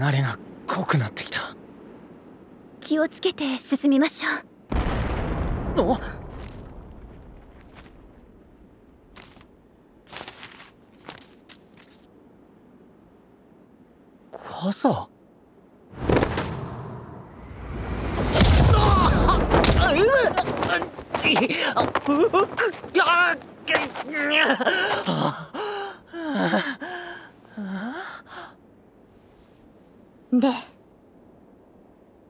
汚れが濃くなってきた。気をつけて進みましょう。お傘？で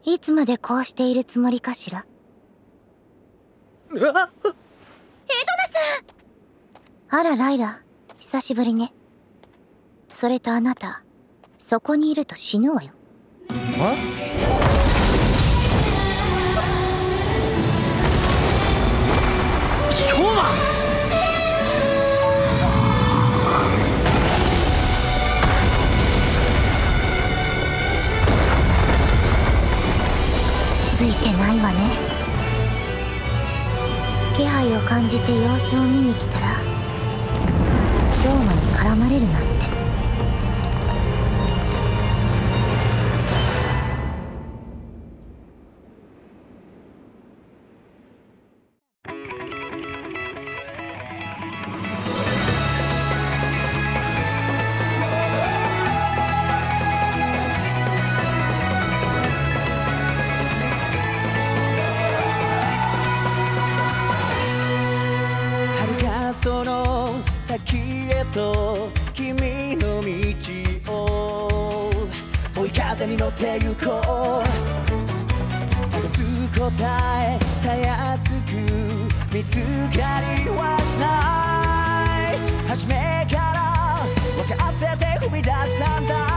いつまでこうしているつもりかしら？うわエドナさんあらライラ久しぶりね。それとあなたそこにいると死ぬわよ。氷てないわね。気配を感じて様子を見に来たら氷馬に絡まれるなんて。風に乗って行こう探す答えたやすく見つかりはしない初めから分かってて踏み出したんだ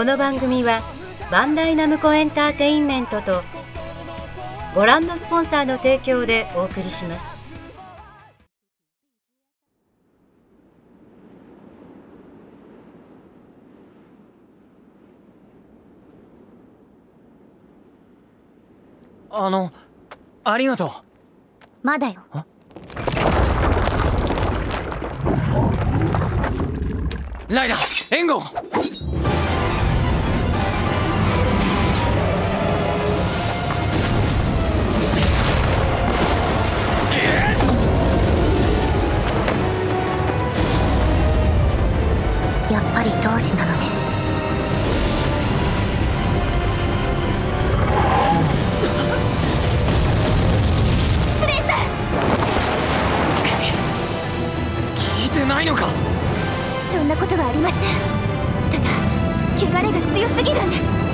この番組はバンダイナムコエンターテインメントとご覧のスポンサーの提供でお送りします。あのありがとう。まだよ。ライダ援護ぱり同志なのね。スレイさん聞いてないのか。そんなことはありません。ただ汚れが強すぎるんです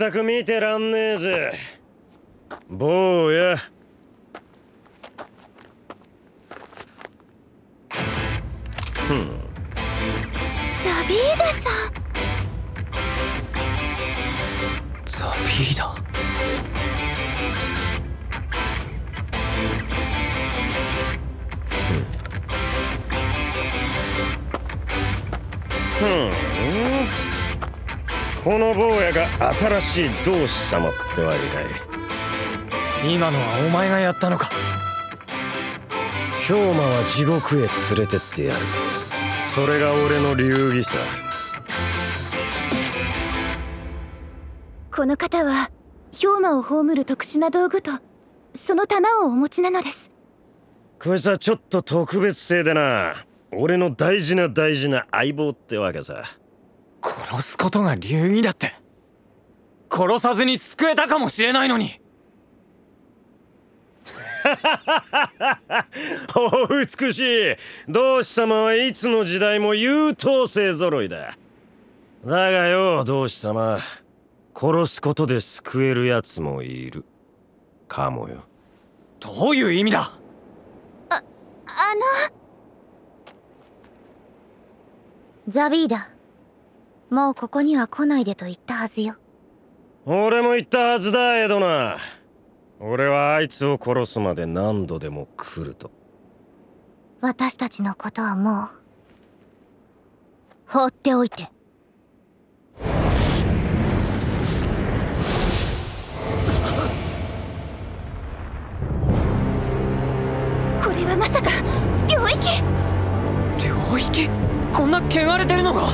まったく見てらんねえぜ。坊や。ザビーダさん。ザビーダ？ふんこの坊やが新しい同志様ってわけかい。今のはお前がやったのか。氷馬は地獄へ連れてってやる。それが俺の流儀さ。この方は氷馬を葬る特殊な道具とその玉をお持ちなのです。こいつはちょっと特別性でな。俺の大事な大事な相棒ってわけさ殺すことが流儀だって。殺さずに救えたかもしれないのに。お美しい。同志様はいつの時代も優等生揃いだ。だがよ同志様。殺すことで救えるやつもいる。かもよ。どういう意味だ？あの。ザビーダもうここには来ないでと言ったはずよ。俺も言ったはずだエドナ。俺はあいつを殺すまで何度でも来ると。私たちのことはもう放っておいて。これはまさか領域？領域？こんな汚れてるのが？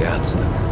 やつだ。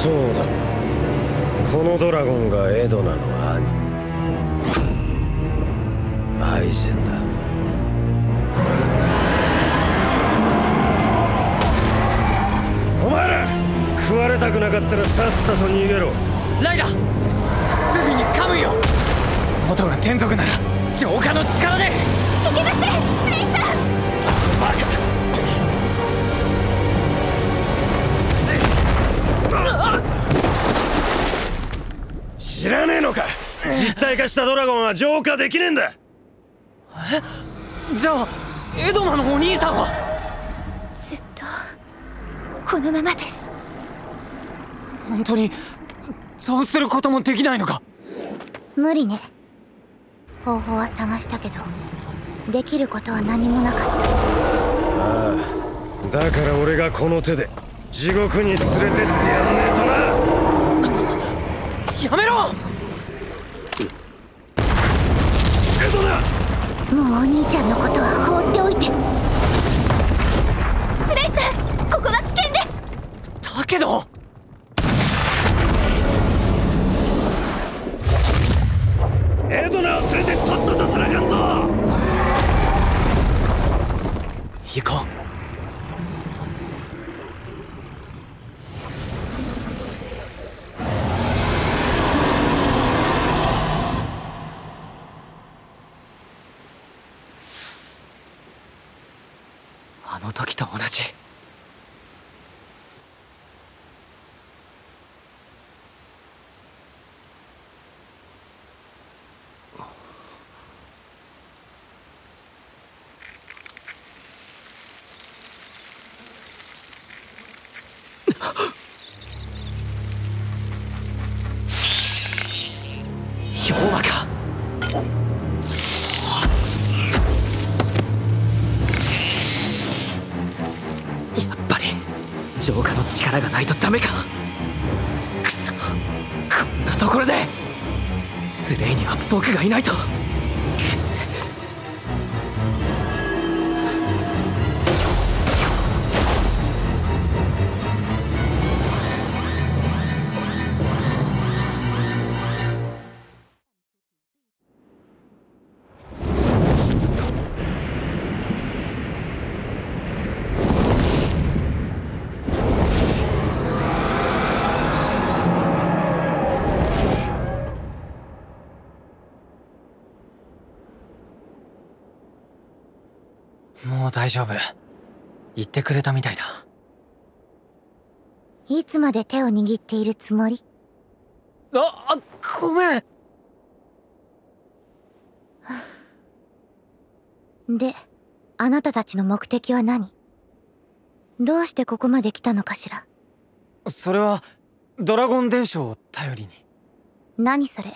そうだ。このドラゴンがエドナの兄。アイゼンだ。お前ら食われたくなかったらさっさと逃げろ。ライダすぐにカムイよ。元が天族なら浄化の力で。いけませんスレイさん知らねえのか。実体化したドラゴンは浄化できねえんだ。じゃあエドナのお兄さんは？ずっとこのままです。本当にそうすることもできないのか？無理ね。方法は探したけどできることは何もなかった。ああだから俺がこの手で地獄に連れてってやんねえとなやめろ！エドナもうお兄ちゃんのことは放っておいて。スレイさんここは危険です！だけど！エドナを連れてとっととつながんぞ！行こうあの時と同じ氷馬かやっぱり浄化の力がないとダメか。くそこんなところでスレイには僕がいないと。大丈夫。言ってくれたみたいだ。いつまで手を握っているつもり？ああごめん。であなたたちの目的は何？どうしてここまで来たのかしら？それはドラゴン伝承を頼りに。何それ？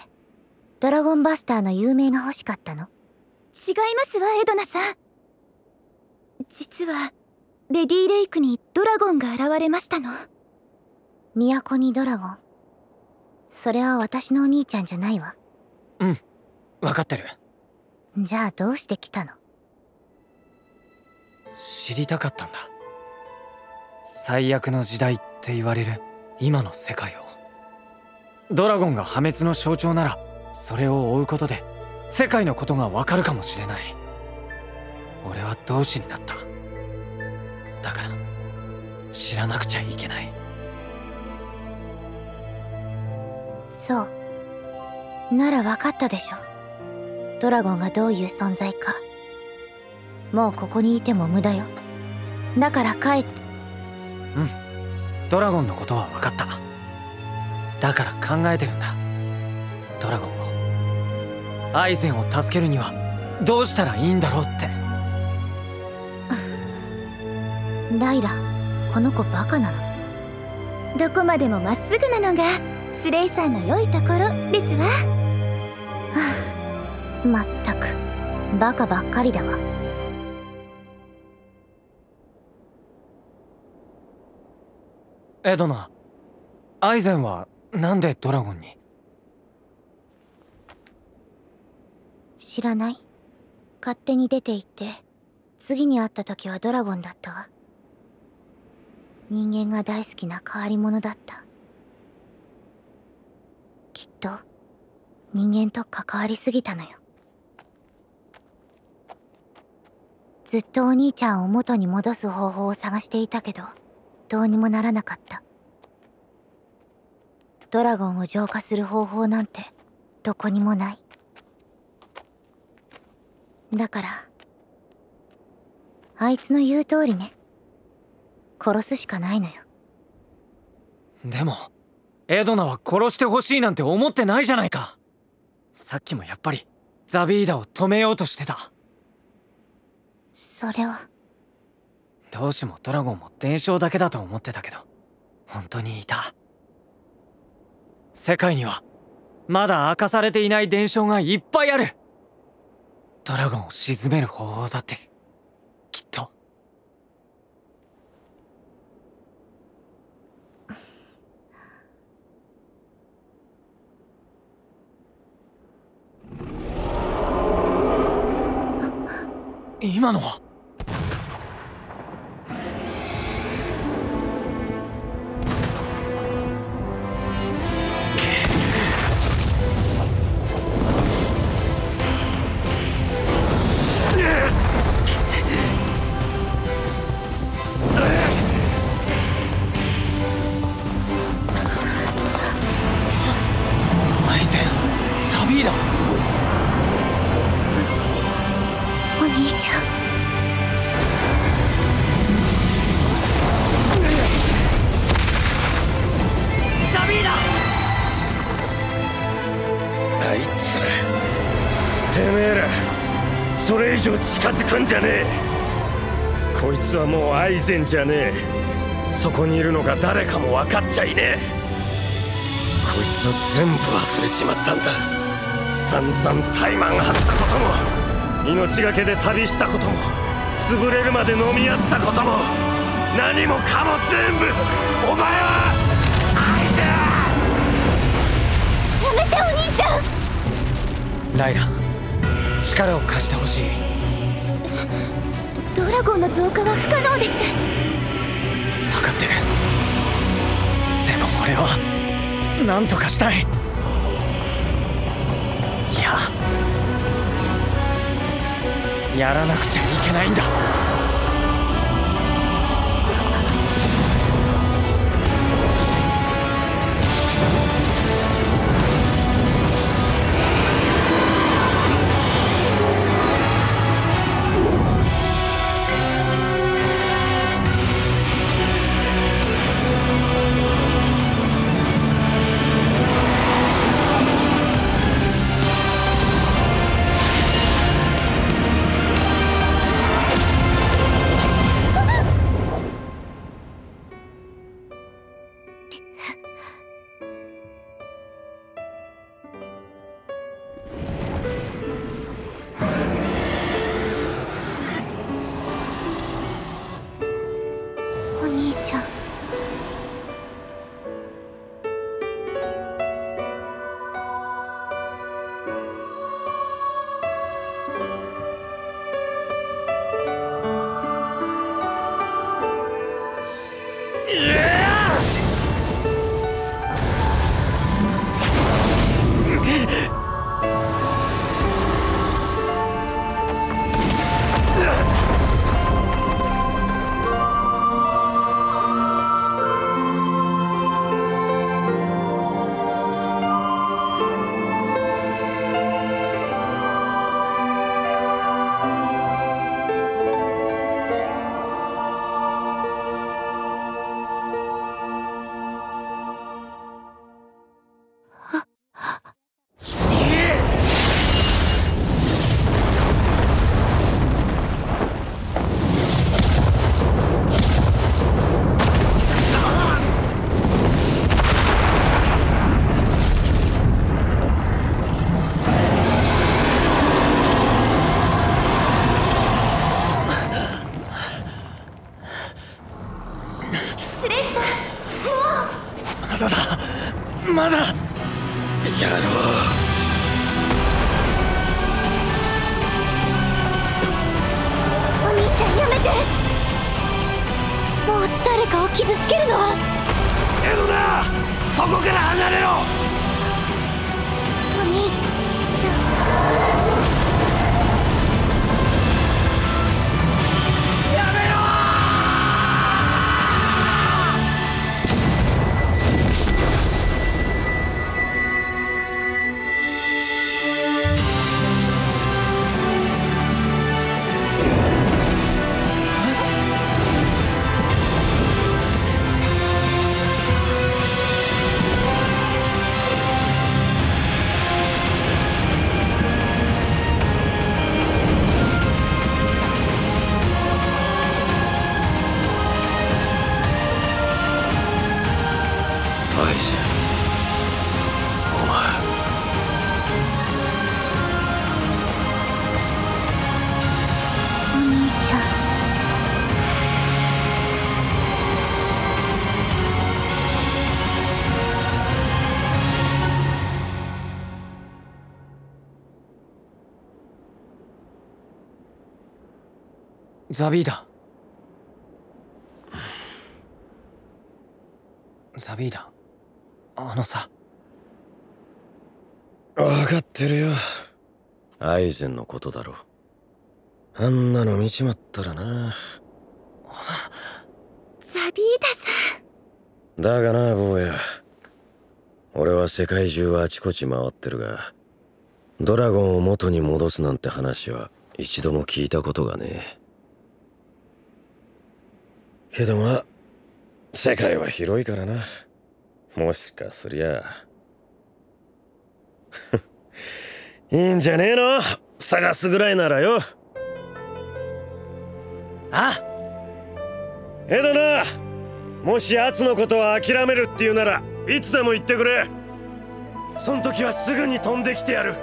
ドラゴンバスターの有名が欲しかったの？違いますわエドナさん実はレディレイクにドラゴンが現れましたの。都にドラゴン？それは私のお兄ちゃんじゃないわ。うん分かってる。じゃあどうして来たの？知りたかったんだ。最悪の時代って言われる今の世界を。ドラゴンが破滅の象徴ならそれを追うことで世界のことがわかるかもしれない俺は同志になった。だから知らなくちゃいけない。そう。なら分かったでしょ。ドラゴンがどういう存在か。もうここにいても無駄よ。だから帰って。うん。ドラゴンのことは分かった。だから考えてるんだ。ドラゴンを。アイゼンを助けるにはどうしたらいいんだろうってライラこの子バカなの。どこまでもまっすぐなのがスレイさんの良いところですわ。まったくバカばっかりだわ。エドナアイゼンはなんでドラゴンに？知らない。勝手に出て行って次に会った時はドラゴンだったわ人間が大好きな変わり者だった。きっと人間と関わりすぎたのよ。ずっとお兄ちゃんを元に戻す方法を探していたけどどうにもならなかった。ドラゴンを浄化する方法なんてどこにもない。だからあいつの言う通りね。殺すしかないのよ。でもエドナは殺してほしいなんて思ってないじゃないか。さっきもやっぱりザビーダを止めようとしてた。それは。同志もドラゴンも伝承だけだと思ってたけど本当にいた。世界にはまだ明かされていない伝承がいっぱいある。ドラゴンを鎮める方法だってきっと今のは。れ以上近づくんじゃねえ。こいつはもうアイゼンじゃねえ。そこにいるのが誰かも分かっちゃいねえ。こいつを全部忘れちまったんだ。散々怠慢張ったことも。命がけで旅したことも。潰れるまで飲み合ったことも。何もかも全部。お前は。やめてお兄ちゃん。ライラ力を貸してほしい。ドラゴンの浄化は不可能です。分かってる。でも俺は何とかしたい。いややらなくちゃいけないんだだ。だまだ。やろう。お兄ちゃんやめて。もう誰かを傷つけるのは。エドナそこから離れろ。お兄ちゃんザビーダザビーダあのさ。分かってるよ。アイゼンのことだろあんなの見ちまったらな。ザビーダさん。だがな坊や。俺は世界中あちこち回ってるがドラゴンを元に戻すなんて話は一度も聞いたことがねえけどまあ世界は広いからな。もしかすりゃ。いいんじゃねえの？探すぐらいならよ。あえだなもし奴のことを諦めるっていうならいつでも言ってくれ。そん時はすぐに飛んできてやる。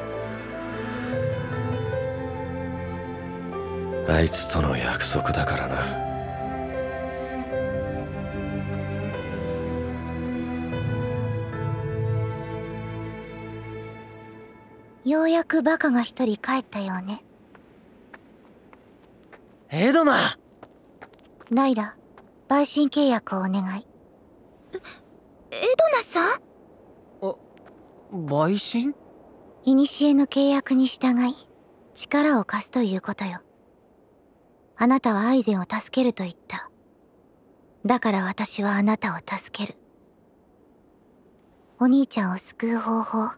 あいつとの約束だからな。ようやくバカが一人帰ったようね。エドナ！ライラ陪審契約をお願い。エドナさん？陪審古の契約に従い力を貸すということよ。あなたはアイゼンを助けると言った。だから私はあなたを助ける。お兄ちゃんを救う方法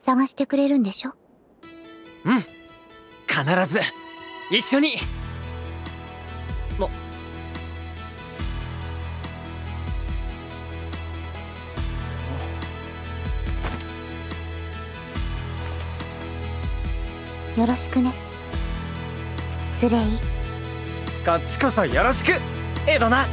探してくれるんでしょ？必ず。一緒に。も。よろしくね。スレイこっちこそよろしく。エドナ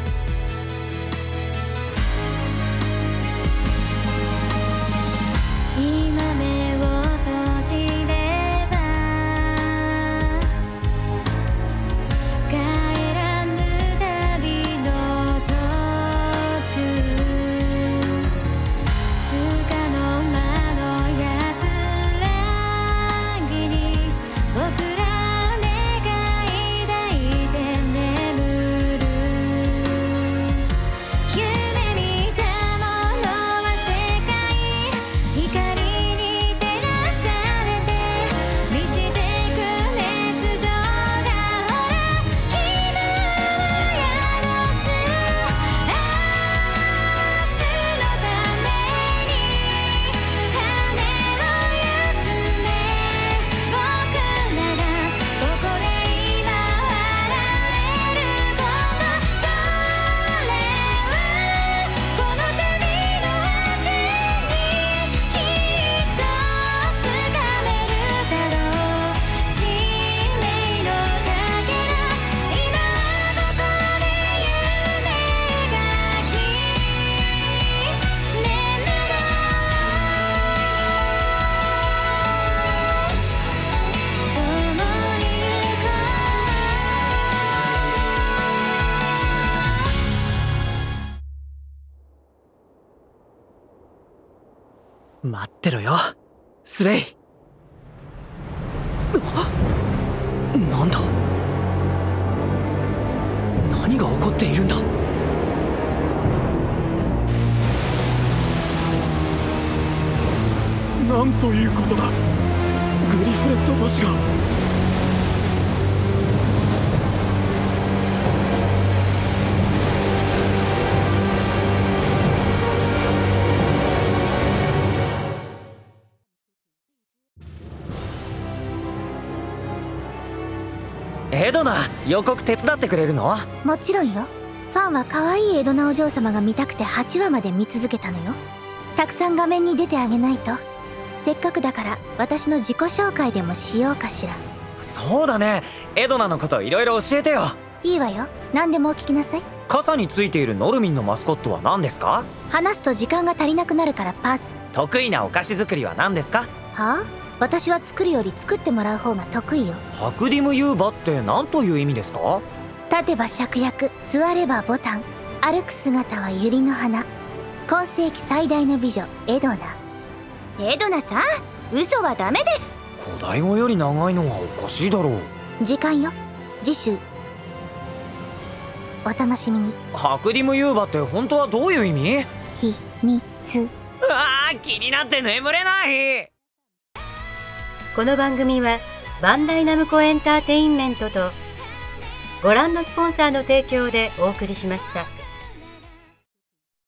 スレイなんだ？何が起こっているんだ？なんということだ。グリフレット星がエドナ予告手伝ってくれるの？もちろんよ。ファンは可愛いエドナお嬢様が見たくて8話まで見続けたのよ。たくさん画面に出てあげないと。せっかくだから私の自己紹介でもしようかしら。そうだね。エドナのこといろいろ教えてよ。いいわよ。何でもお聞きなさい。傘についているノルミンのマスコットは何ですか？話すと時間が足りなくなるからパス。得意なお菓子作りは何ですか？はあ？私は作るより作ってもらう方が得意よ。ハクディムユーバって何という意味ですか？立てば芍薬座ればボタン。歩く姿は百合の花。今世紀最大の美女エドナ。エドナさん？嘘はダメです。古代語より長いのはおかしいだろう。時間よ。次週。お楽しみに。ハクディムユーバって本当はどういう意味？秘密。あー気になって眠れないこの番組はバンダイナムコエンターテインメントとご覧のスポンサーの提供でお送りしました。